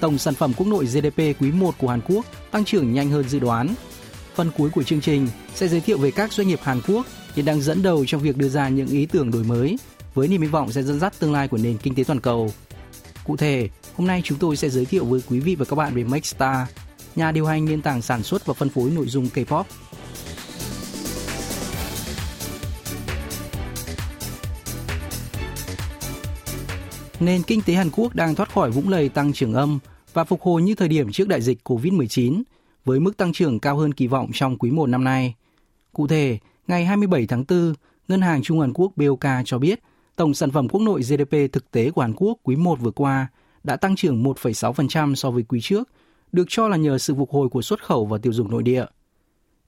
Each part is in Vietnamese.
tổng sản phẩm quốc nội GDP quý 1 của Hàn Quốc tăng trưởng nhanh hơn dự đoán. Phần cuối của chương trình sẽ giới thiệu về các doanh nghiệp Hàn Quốc hiện đang dẫn đầu trong việc đưa ra những ý tưởng đổi mới với niềm hy vọng sẽ dẫn dắt tương lai của nền kinh tế toàn cầu. Cụ thể, hôm nay chúng tôi sẽ giới thiệu với quý vị và các bạn về Maxstar, nhà điều hành nền tảng sản xuất và phân phối nội dung K-pop nền kinh tế Hàn Quốc đang thoát khỏi vũng lầy tăng trưởng âm và phục hồi như thời điểm trước đại dịch COVID-19 với mức tăng trưởng cao hơn kỳ vọng trong quý 1 năm nay. Cụ thể, ngày 27 tháng 4, Ngân hàng Trung Hàn Quốc BOK cho biết tổng sản phẩm quốc nội GDP thực tế của Hàn Quốc quý 1 vừa qua đã tăng trưởng 1,6% so với quý trước, được cho là nhờ sự phục hồi của xuất khẩu và tiêu dùng nội địa.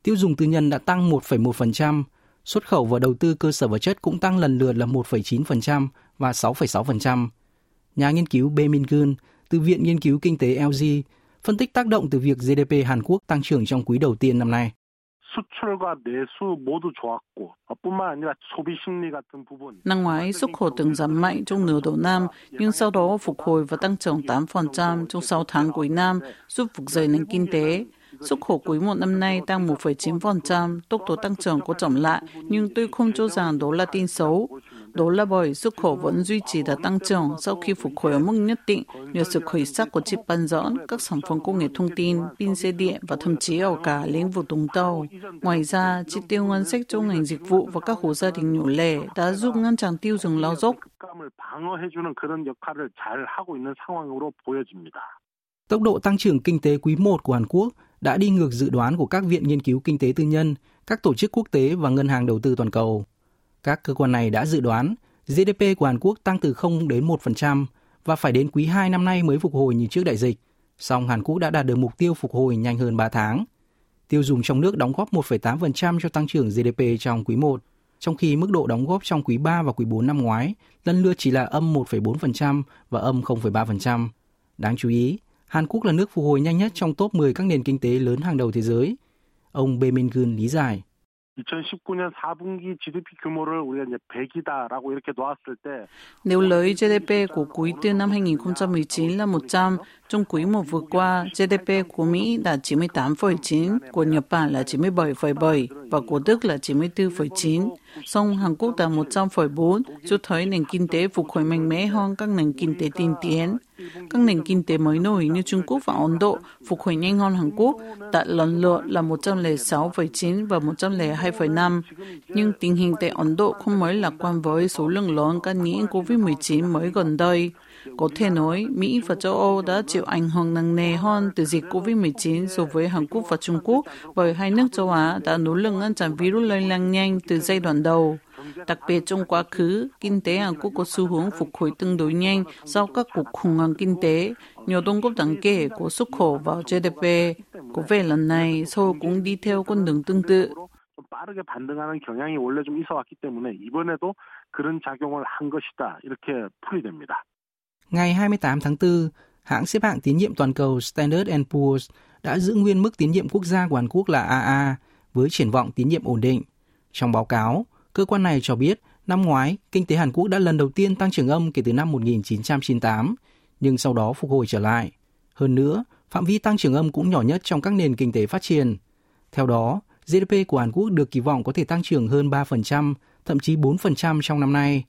Tiêu dùng tư nhân đã tăng 1,1%, xuất khẩu và đầu tư cơ sở vật chất cũng tăng lần lượt là 1,9% và 6,6%. Nhà nghiên cứu Bae Min Gun từ Viện Nghiên cứu Kinh tế LG phân tích tác động từ việc GDP Hàn Quốc tăng trưởng trong quý đầu tiên năm nay. Năm ngoái, xuất khẩu từng giảm mạnh trong nửa đầu năm, nhưng sau đó phục hồi và tăng trưởng 8% trong 6 tháng cuối năm, giúp vực dậy nền kinh tế. Xuất khẩu quý một năm nay tăng 1,9%, tốc độ tăng trưởng có chậm lại, nhưng tôi không cho rằng đó là tin xấu. Đó là bởi xuất khẩu vẫn duy trì đã tăng trưởng sau khi phục hồi ở mức nhất định nhờ sự khởi sắc của chip bán dẫn, các sản phẩm công nghệ thông tin, pin xe điện và thậm chí ở cả lĩnh vực đồng tàu. Ngoài ra, chi tiêu ngân sách trong ngành dịch vụ và các hộ gia đình nhỏ lẻ đã giúp ngăn chặn tiêu dùng lao dốc. Tốc độ tăng trưởng kinh tế quý 1 của Hàn Quốc đã đi ngược dự đoán của các viện nghiên cứu kinh tế tư nhân, các tổ chức quốc tế và ngân hàng đầu tư toàn cầu. Các cơ quan này đã dự đoán GDP của Hàn Quốc tăng từ 0 đến 1% và phải đến quý 2 năm nay mới phục hồi như trước đại dịch. Song Hàn Quốc đã đạt được mục tiêu phục hồi nhanh hơn 3 tháng. Tiêu dùng trong nước đóng góp 1,8% cho tăng trưởng GDP trong quý 1, trong khi mức độ đóng góp trong quý 3 và quý 4 năm ngoái lần lượt chỉ là âm 1,4% và âm 0,3%. Đáng chú ý, Hàn Quốc là nước phục hồi nhanh nhất trong top 10 các nền kinh tế lớn hàng đầu thế giới. Ông Bae Min Gun lý giải. 2019년 4분기 GDP 규모를 우리가 이제 100이다라고 이렇게 놓았을 때 Nếu lấy GDP của quý tư năm 2019 là 100, trong quý một vừa qua, GDP của Mỹ đạt 98,9, của Nhật Bản là 97,7 và của Đức là 94,9. Song Hàn Quốc đạt 100,4, cho thấy nền kinh tế phục hồi mạnh mẽ hơn các nền kinh tế tiên tiến. Các nền kinh tế mới nổi như Trung Quốc và Ấn Độ phục hồi nhanh hơn Hàn Quốc, đạt lần lượt là 106,9 và 102,5. Nhưng tình hình tại Ấn Độ không mới lạc quan với số lượng lớn ca nhiễm COVID-19 mới gần đây. Có thể nói, Mỹ và châu Âu đã chịu ảnh hưởng nặng nề hơn từ dịch COVID-19 so với Hàn Quốc và Trung Quốc bởi hai nước châu Á đã nỗ lực ngăn chặn virus lây lan nhanh từ giai đoạn đầu. Đặc biệt trong quá khứ, kinh tế Hàn Quốc có xu hướng phục hồi tương đối nhanh sau các cuộc khủng hoảng kinh tế, nhờ đóng góp đáng kể của xuất khẩu vào GDP. Có vẻ lần này Seoul cũng đi theo con đường tương tự. 빠르게 반등하는 경향이 원래 좀 있어 왔기 때문에 이번에도 그런 작용을 한 것이다 이렇게 풀이됩니다. Ngày 28 tháng 4, hãng xếp hạng tín nhiệm toàn cầu Standard Poor's đã giữ nguyên mức tín nhiệm quốc gia của Hàn Quốc là AA với triển vọng tín nhiệm ổn định. Trong báo cáo, cơ quan này cho biết năm ngoái, kinh tế Hàn Quốc đã lần đầu tiên tăng trưởng âm kể từ năm 1998, nhưng sau đó phục hồi trở lại. Hơn nữa, phạm vi tăng trưởng âm cũng nhỏ nhất trong các nền kinh tế phát triển. Theo đó, GDP của Hàn Quốc được kỳ vọng có thể tăng trưởng hơn 3%, thậm chí 4% trong năm nay.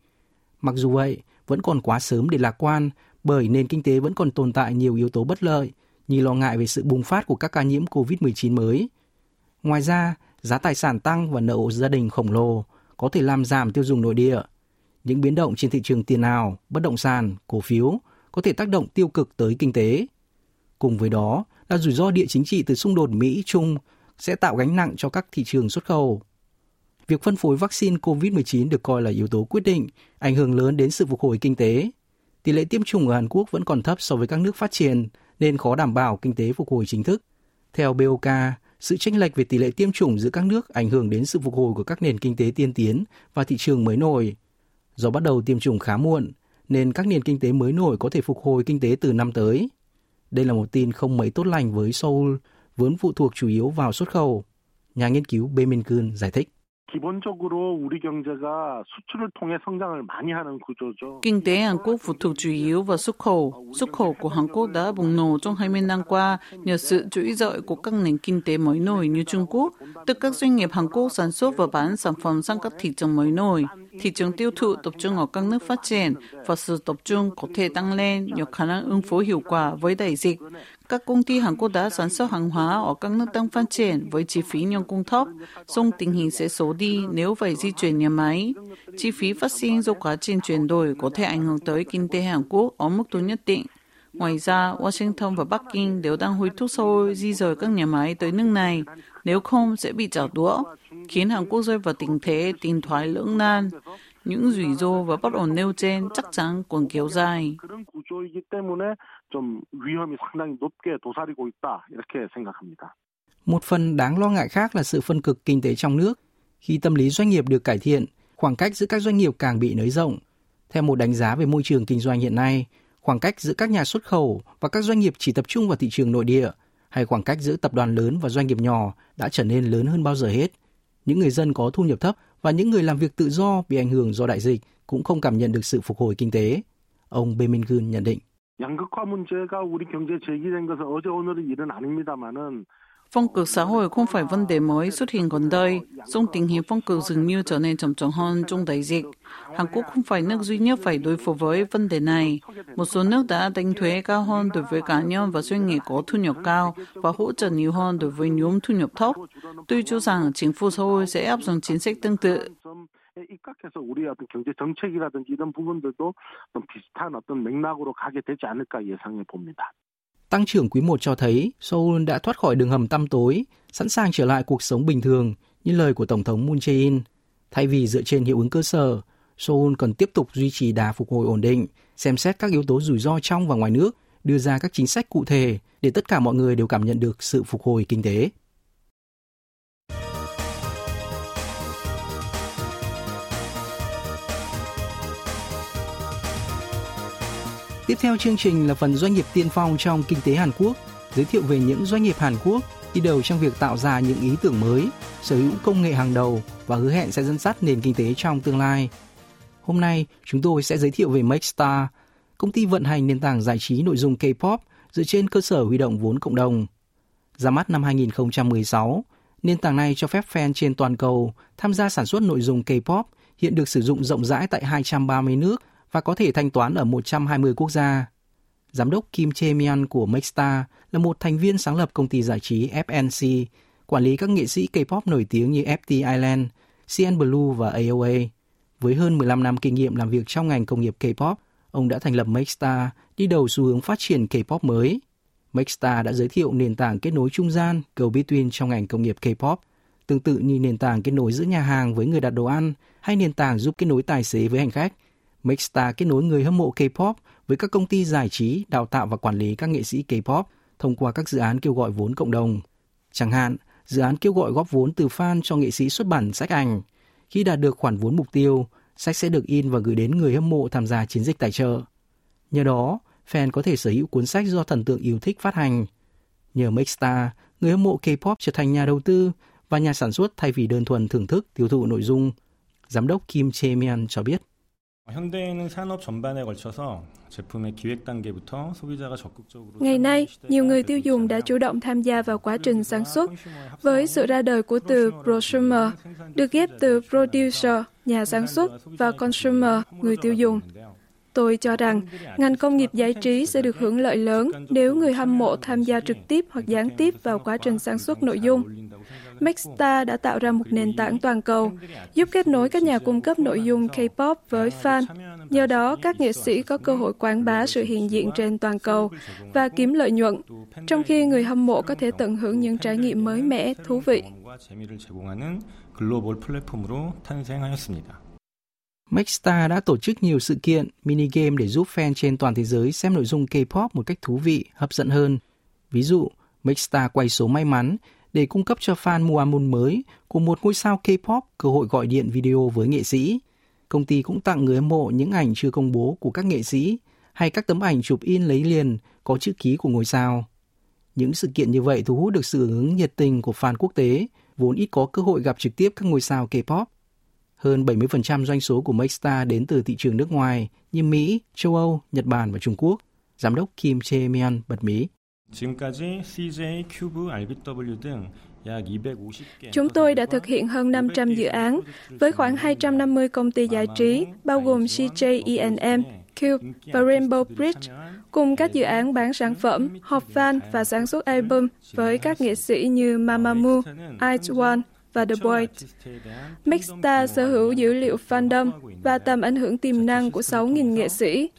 Mặc dù vậy, vẫn còn quá sớm để lạc quan bởi nền kinh tế vẫn còn tồn tại nhiều yếu tố bất lợi như lo ngại về sự bùng phát của các ca nhiễm COVID-19 mới. Ngoài ra, giá tài sản tăng và nợ gia đình khổng lồ có thể làm giảm tiêu dùng nội địa. Những biến động trên thị trường tiền ảo, bất động sản, cổ phiếu có thể tác động tiêu cực tới kinh tế. Cùng với đó là rủi ro địa chính trị từ xung đột Mỹ-Trung sẽ tạo gánh nặng cho các thị trường xuất khẩu. Việc phân phối vaccine COVID-19 được coi là yếu tố quyết định, ảnh hưởng lớn đến sự phục hồi kinh tế. Tỷ lệ tiêm chủng ở Hàn Quốc vẫn còn thấp so với các nước phát triển, nên khó đảm bảo kinh tế phục hồi chính thức. Theo BOK, sự chênh lệch về tỷ lệ tiêm chủng giữa các nước ảnh hưởng đến sự phục hồi của các nền kinh tế tiên tiến và thị trường mới nổi. Do bắt đầu tiêm chủng khá muộn, nên các nền kinh tế mới nổi có thể phục hồi kinh tế từ năm tới. Đây là một tin không mấy tốt lành với Seoul, vốn phụ thuộc chủ yếu vào xuất khẩu. Nhà nghiên cứu Bemin Kun giải thích. Kinh tế Hàn Quốc phụ thuộc chủ yếu vào xuất khẩu. Xuất khẩu của Hàn Quốc đã bùng nổ trong 20 năm qua nhờ sự trỗi dậy của các nền kinh tế mới nổi như Trung Quốc, từ các doanh nghiệp Hàn Quốc sản xuất và bán sản phẩm sang các thị trường mới nổi. Thị trường tiêu thụ tập trung ở các nước phát triển và sự tập trung có thể tăng lên nhờ khả năng ứng phó hiệu quả với đại dịch. Các công ty Hàn Quốc đã sản xuất hàng hóa ở các nước đang phát triển với chi phí nhân công thấp, song tình hình sẽ xấu đi nếu phải di chuyển nhà máy. Chi phí phát sinh do quá trình chuyển đổi có thể ảnh hưởng tới kinh tế Hàn Quốc ở mức độ nhất định. Ngoài ra, Washington và Bắc Kinh đều đang hối thúc Seoul di rời các nhà máy tới nước này, nếu không sẽ bị trả đũa, khiến Hàn Quốc rơi vào tình thế tình thoái lưỡng nan những rủi ro và bất ổn nêu trên chắc chắn còn kéo dài. Một phần đáng lo ngại khác là sự phân cực kinh tế trong nước. Khi tâm lý doanh nghiệp được cải thiện, khoảng cách giữa các doanh nghiệp càng bị nới rộng. Theo một đánh giá về môi trường kinh doanh hiện nay, khoảng cách giữa các nhà xuất khẩu và các doanh nghiệp chỉ tập trung vào thị trường nội địa hay khoảng cách giữa tập đoàn lớn và doanh nghiệp nhỏ đã trở nên lớn hơn bao giờ hết. Những người dân có thu nhập thấp và những người làm việc tự do bị ảnh hưởng do đại dịch cũng không cảm nhận được sự phục hồi kinh tế. Ông Bemingun nhận định. 양극화 문제가 우리 경제에 제기된 것은 어제 오늘의 일은 아닙니다만은 Phong cực xã hội không phải vấn đề mới xuất hiện gần đây, song tình hình phong cực dường như trở nên trầm trọng hơn trong đại dịch. Hàn Quốc không phải nước duy nhất phải đối phó với vấn đề này. Một số nước đã đánh thuế cao hơn đối với cá nhân và doanh nghiệp có thu nhập cao và hỗ trợ nhiều hơn đối với nhóm thu nhập thấp. Tôi cho rằng chính phủ Seoul sẽ áp dụng chính sách tương tự. 입각해서 우리의 어떤 경제 정책이라든지 이런 부분들도 좀 비슷한 어떤 맥락으로 가게 되지 않을까 예상해 봅니다. Tăng trưởng quý 1 cho thấy Seoul đã thoát khỏi đường hầm tăm tối, sẵn sàng trở lại cuộc sống bình thường như lời của Tổng thống Moon Jae-in. Thay vì dựa trên hiệu ứng cơ sở, Seoul cần tiếp tục duy trì đà phục hồi ổn định, xem xét các yếu tố rủi ro trong và ngoài nước, đưa ra các chính sách cụ thể để tất cả mọi người đều cảm nhận được sự phục hồi kinh tế. Tiếp theo chương trình là phần doanh nghiệp tiên phong trong kinh tế Hàn Quốc, giới thiệu về những doanh nghiệp Hàn Quốc đi đầu trong việc tạo ra những ý tưởng mới, sở hữu công nghệ hàng đầu và hứa hẹn sẽ dẫn dắt nền kinh tế trong tương lai. Hôm nay, chúng tôi sẽ giới thiệu về Makestar, công ty vận hành nền tảng giải trí nội dung K-pop dựa trên cơ sở huy động vốn cộng đồng. Ra mắt năm 2016, nền tảng này cho phép fan trên toàn cầu tham gia sản xuất nội dung K-pop hiện được sử dụng rộng rãi tại 230 nước và có thể thanh toán ở 120 quốc gia. Giám đốc Kim Chae Mian của Makestar là một thành viên sáng lập công ty giải trí FNC, quản lý các nghệ sĩ K-pop nổi tiếng như FT Island, CN Blue và AOA. Với hơn 15 năm kinh nghiệm làm việc trong ngành công nghiệp K-pop, ông đã thành lập Makestar đi đầu xu hướng phát triển K-pop mới. Makestar đã giới thiệu nền tảng kết nối trung gian cầu Between trong ngành công nghiệp K-pop, tương tự như nền tảng kết nối giữa nhà hàng với người đặt đồ ăn hay nền tảng giúp kết nối tài xế với hành khách – Makestar kết nối người hâm mộ K-pop với các công ty giải trí, đào tạo và quản lý các nghệ sĩ K-pop thông qua các dự án kêu gọi vốn cộng đồng. Chẳng hạn, dự án kêu gọi góp vốn từ fan cho nghệ sĩ xuất bản sách ảnh. Khi đạt được khoản vốn mục tiêu, sách sẽ được in và gửi đến người hâm mộ tham gia chiến dịch tài trợ. Nhờ đó, fan có thể sở hữu cuốn sách do thần tượng yêu thích phát hành. Nhờ Makestar, người hâm mộ K-pop trở thành nhà đầu tư và nhà sản xuất thay vì đơn thuần thưởng thức tiêu thụ nội dung. Giám đốc Kim Chae-myeon cho biết. Ngày nay, nhiều người tiêu dùng đã chủ động tham gia vào quá trình sản xuất với sự ra đời của từ prosumer, được ghép từ producer, nhà sản xuất và consumer, người tiêu dùng. Tôi cho rằng ngành công nghiệp giải trí sẽ được hưởng lợi lớn nếu người hâm mộ tham gia trực tiếp hoặc gián tiếp vào quá trình sản xuất nội dung. Mixstar đã tạo ra một nền tảng toàn cầu, giúp kết nối các nhà cung cấp nội dung K-pop với fan. Nhờ đó, các nghệ sĩ có cơ hội quảng bá sự hiện diện trên toàn cầu và kiếm lợi nhuận, trong khi người hâm mộ có thể tận hưởng những trải nghiệm mới mẻ, thú vị. Mixstar đã tổ chức nhiều sự kiện, mini game để giúp fan trên toàn thế giới xem nội dung K-pop một cách thú vị, hấp dẫn hơn. Ví dụ, Mixstar quay số may mắn để cung cấp cho fan mua album mới của một ngôi sao K-pop cơ hội gọi điện video với nghệ sĩ. Công ty cũng tặng người hâm mộ những ảnh chưa công bố của các nghệ sĩ hay các tấm ảnh chụp in lấy liền có chữ ký của ngôi sao. Những sự kiện như vậy thu hút được sự ứng nhiệt tình của fan quốc tế, vốn ít có cơ hội gặp trực tiếp các ngôi sao K-pop. Hơn 70% doanh số của Makestar đến từ thị trường nước ngoài như Mỹ, châu Âu, Nhật Bản và Trung Quốc. Giám đốc Kim Chae Myung bật mí. Chúng tôi đã thực hiện hơn 500 dự án với khoảng 250 công ty giải trí, bao gồm CJ E&M, Cube và Rainbow Bridge, cùng các dự án bán sản phẩm, họp fan và sản xuất album với các nghệ sĩ như Mamamoo, IZ*ONE và The Void. Mixstar sở hữu dữ liệu fandom và tầm ảnh hưởng tiềm năng của 6.000 nghệ sĩ.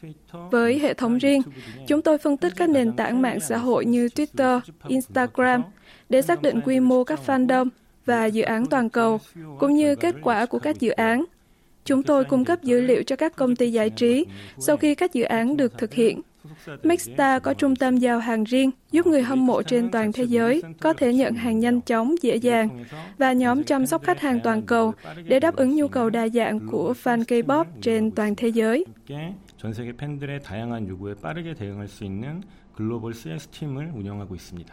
Với hệ thống riêng, chúng tôi phân tích các nền tảng mạng xã hội như Twitter, Instagram để xác định quy mô các fandom và dự án toàn cầu, cũng như kết quả của các dự án. Chúng tôi cung cấp dữ liệu cho các công ty giải trí sau khi các dự án được thực hiện. Maxstar có trung tâm giao hàng riêng giúp người hâm mộ trên toàn thế giới có thể nhận hàng nhanh chóng, dễ dàng và nhóm chăm sóc khách hàng toàn cầu để đáp ứng nhu cầu đa dạng của fan K-pop trên toàn thế giới. 전 세계 팬들의 다양한 요구에 빠르게 대응할 수 있는 글로벌 CS 팀을 운영하고 있습니다.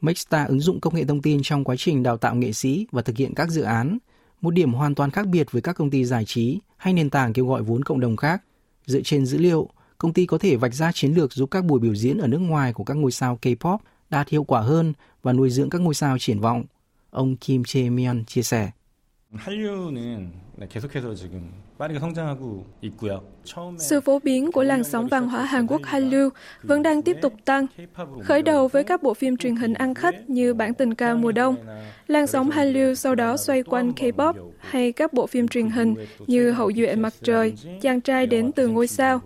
Maxstar ứng dụng công nghệ thông tin trong quá trình đào tạo nghệ sĩ và thực hiện các dự án, một điểm hoàn toàn khác biệt với các công ty giải trí hay nền tảng kêu gọi vốn cộng đồng khác. Dựa trên dữ liệu, công ty có thể vạch ra chiến lược giúp các buổi biểu diễn ở nước ngoài của các ngôi sao K-pop đạt hiệu quả hơn và nuôi dưỡng các ngôi sao triển vọng. Ông Kim Chae Myung chia sẻ. 한류는 계속해서 지금 sự phổ biến của làn sóng văn hóa Hàn Quốc Hallyu vẫn đang tiếp tục tăng, khởi đầu với các bộ phim truyền hình ăn khách như Bản tình ca mùa đông. Làn sóng Hallyu sau đó xoay quanh K-pop hay các bộ phim truyền hình như Hậu duệ mặt trời, Chàng trai đến từ ngôi sao.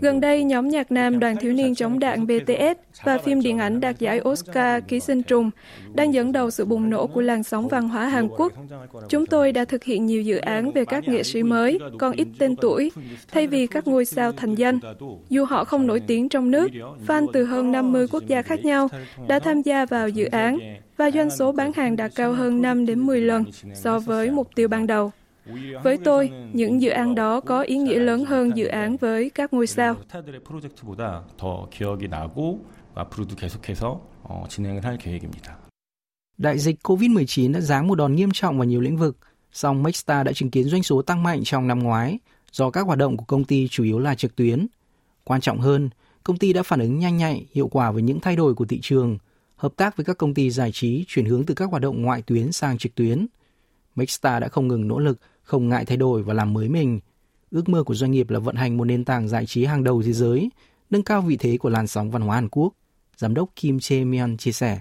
Gần đây, nhóm nhạc nam đoàn thiếu niên chống đạn BTS và phim điện ảnh đạt giải Oscar Ký sinh trùng đang dẫn đầu sự bùng nổ của làn sóng văn hóa Hàn Quốc. Chúng tôi đã thực hiện nhiều dự án về các nghệ sĩ mới còn ít tên tuổi, thay vì các ngôi sao thành danh. Dù họ không nổi tiếng trong nước, fan từ hơn 50 quốc gia khác nhau đã tham gia vào dự án và doanh số bán hàng đạt cao hơn 5 đến 10 lần so với mục tiêu ban đầu. Với tôi, những dự án đó có ý nghĩa lớn hơn dự án với các ngôi sao. Đại dịch COVID-19 đã giáng một đòn nghiêm trọng vào nhiều lĩnh vực, song Maxstar đã chứng kiến doanh số tăng mạnh trong năm ngoái do các hoạt động của công ty chủ yếu là trực tuyến. Quan trọng hơn, công ty đã phản ứng nhanh nhạy, hiệu quả với những thay đổi của thị trường, hợp tác với các công ty giải trí chuyển hướng từ các hoạt động ngoại tuyến sang trực tuyến. Maxstar đã không ngừng nỗ lực, không ngại thay đổi và làm mới mình. Ước mơ của doanh nghiệp là vận hành một nền tảng giải trí hàng đầu thế giới, nâng cao vị thế của làn sóng văn hóa Hàn Quốc. Giám đốc Kim Chae Myung chia sẻ.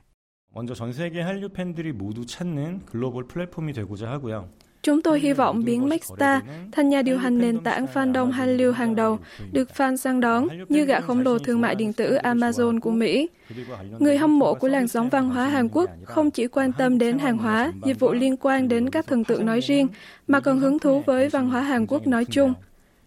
먼저 전 세계 한류 팬들이 모두 찾는 글로벌 플랫폼이 되고자 하고요. Chúng tôi hy vọng biến Maxstar thành nhà điều hành nền tảng fandom Hallyu hàng đầu, được fan săn đón như gã khổng lồ thương mại điện tử Amazon của Mỹ. Người hâm mộ của làn sóng văn hóa Hàn Quốc không chỉ quan tâm đến hàng hóa, dịch vụ liên quan đến các thần tượng nói riêng, mà còn hứng thú với văn hóa Hàn Quốc nói chung.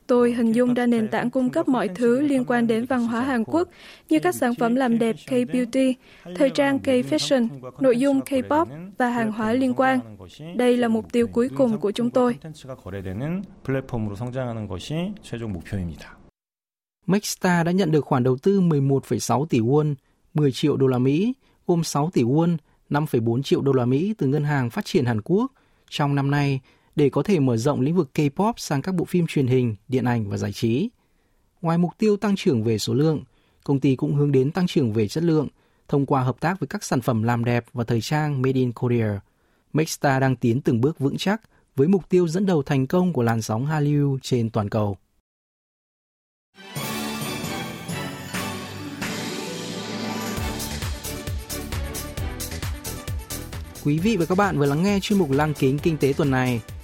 Tôi hình dung ra nền tảng cung cấp mọi thứ liên quan đến văn hóa Hàn Quốc như các sản phẩm làm đẹp K-beauty, thời trang K-fashion, nội dung K-pop và hàng hóa liên quan. Đây là mục tiêu cuối cùng của chúng tôi. Maxstar đã nhận được khoản đầu tư 11,6 tỷ won, 10 triệu đô la Mỹ, gồm 6 tỷ won, 5,4 triệu đô la Mỹ từ Ngân hàng Phát triển Hàn Quốc trong năm nay để có thể mở rộng lĩnh vực K-pop sang các bộ phim truyền hình, điện ảnh và giải trí. Ngoài mục tiêu tăng trưởng về số lượng, công ty cũng hướng đến tăng trưởng về chất lượng thông qua hợp tác với các sản phẩm làm đẹp và thời trang Made in Korea. Maxstar đang tiến từng bước vững chắc với mục tiêu dẫn đầu thành công của làn sóng Hallyu trên toàn cầu. Quý vị và các bạn vừa lắng nghe chuyên mục Lăng kính kinh tế tuần này.